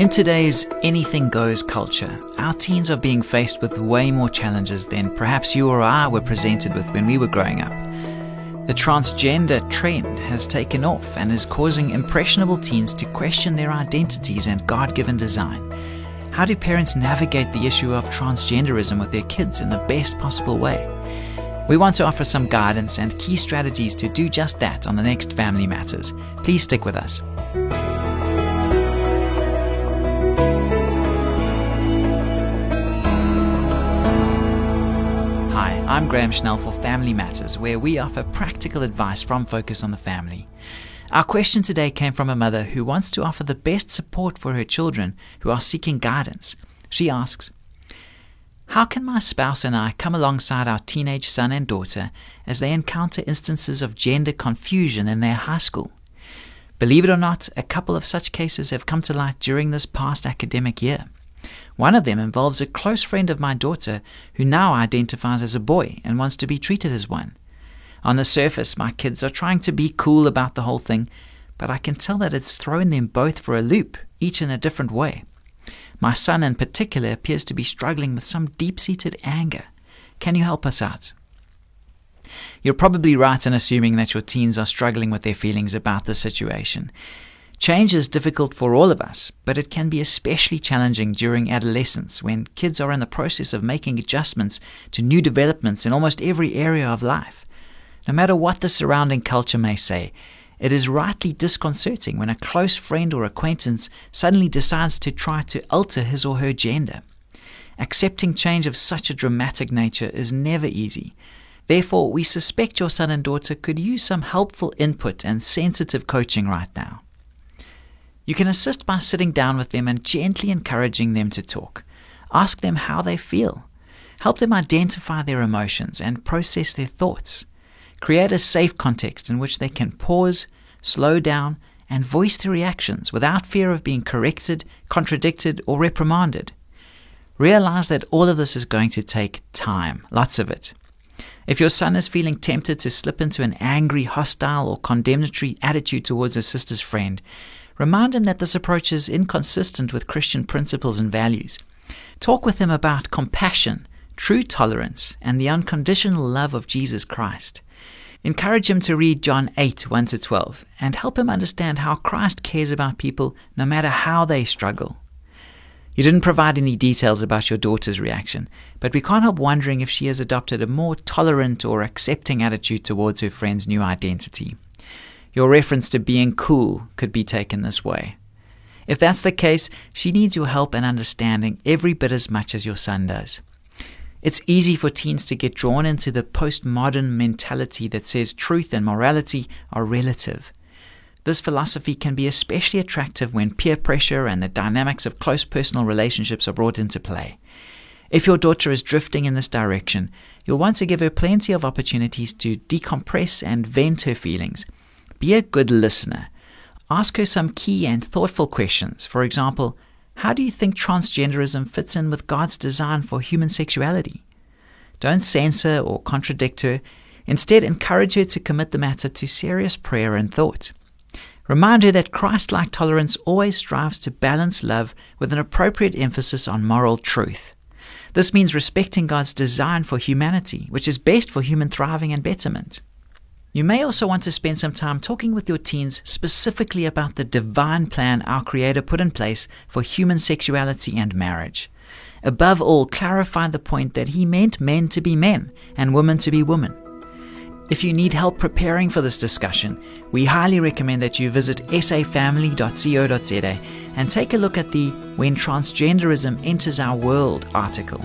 In today's anything goes culture, our teens are being faced with way more challenges than perhaps you or I were presented with when we were growing up. The transgender trend has taken off and is causing impressionable teens to question their identities and God given design. How do parents navigate the issue of transgenderism with their kids in the best possible way? We want to offer some guidance and key strategies to do just that on the next Family Matters. Please stick with us. I'm Graham Schnell for Family Matters, where we offer practical advice from Focus on the Family. Our question today came from a mother who wants to offer the best support for her children who are seeking guidance. She asks, How can my spouse and I come alongside our teenage son and daughter as they encounter instances of gender confusion in their high school? Believe it or not, a couple of such cases have come to light during this past academic year. One of them involves a close friend of my daughter who now identifies as a boy and wants to be treated as one. On the surface, my kids are trying to be cool about the whole thing, but I can tell that it's thrown them both for a loop, each in a different way. My son, in particular, appears to be struggling with some deep seated anger. Can you help us out? You're probably right in assuming that your teens are struggling with their feelings about the situation. Change is difficult for all of us, but it can be especially challenging during adolescence when kids are in the process of making adjustments to new developments in almost every area of life. No matter what the surrounding culture may say, it is rightly disconcerting when a close friend or acquaintance suddenly decides to try to alter his or her gender. Accepting change of such a dramatic nature is never easy. Therefore, we suspect your son and daughter could use some helpful input and sensitive coaching right now. You can assist by sitting down with them and gently encouraging them to talk. Ask them how they feel. Help them identify their emotions and process their thoughts. Create a safe context in which they can pause, slow down, and voice their reactions without fear of being corrected, contradicted, or reprimanded. Realize that all of this is going to take time, lots of it. If your son is feeling tempted to slip into an angry, hostile, or condemnatory attitude towards a sister's friend, Remind him that this approach is inconsistent with Christian principles and values. Talk with him about compassion, true tolerance, and the unconditional love of Jesus Christ. Encourage him to read John 8 1 to 12 and help him understand how Christ cares about people no matter how they struggle. You didn't provide any details about your daughter's reaction, but we can't help wondering if she has adopted a more tolerant or accepting attitude towards her friend's new identity. Your reference to being cool could be taken this way. If that's the case, she needs your help and understanding every bit as much as your son does. It's easy for teens to get drawn into the postmodern mentality that says truth and morality are relative. This philosophy can be especially attractive when peer pressure and the dynamics of close personal relationships are brought into play. If your daughter is drifting in this direction, you'll want to give her plenty of opportunities to decompress and vent her feelings be a good listener. Ask her some key and thoughtful questions. For example, how do you think transgenderism fits in with God's design for human sexuality? Don't censor or contradict her. Instead, encourage her to commit the matter to serious prayer and thought. Remind her that Christ like tolerance always strives to balance love with an appropriate emphasis on moral truth. This means respecting God's design for humanity, which is best for human thriving and betterment. You may also want to spend some time talking with your teens specifically about the divine plan our Creator put in place for human sexuality and marriage. Above all, clarify the point that He meant men to be men and women to be women. If you need help preparing for this discussion, we highly recommend that you visit safamily.co.za and take a look at the When Transgenderism Enters Our World article.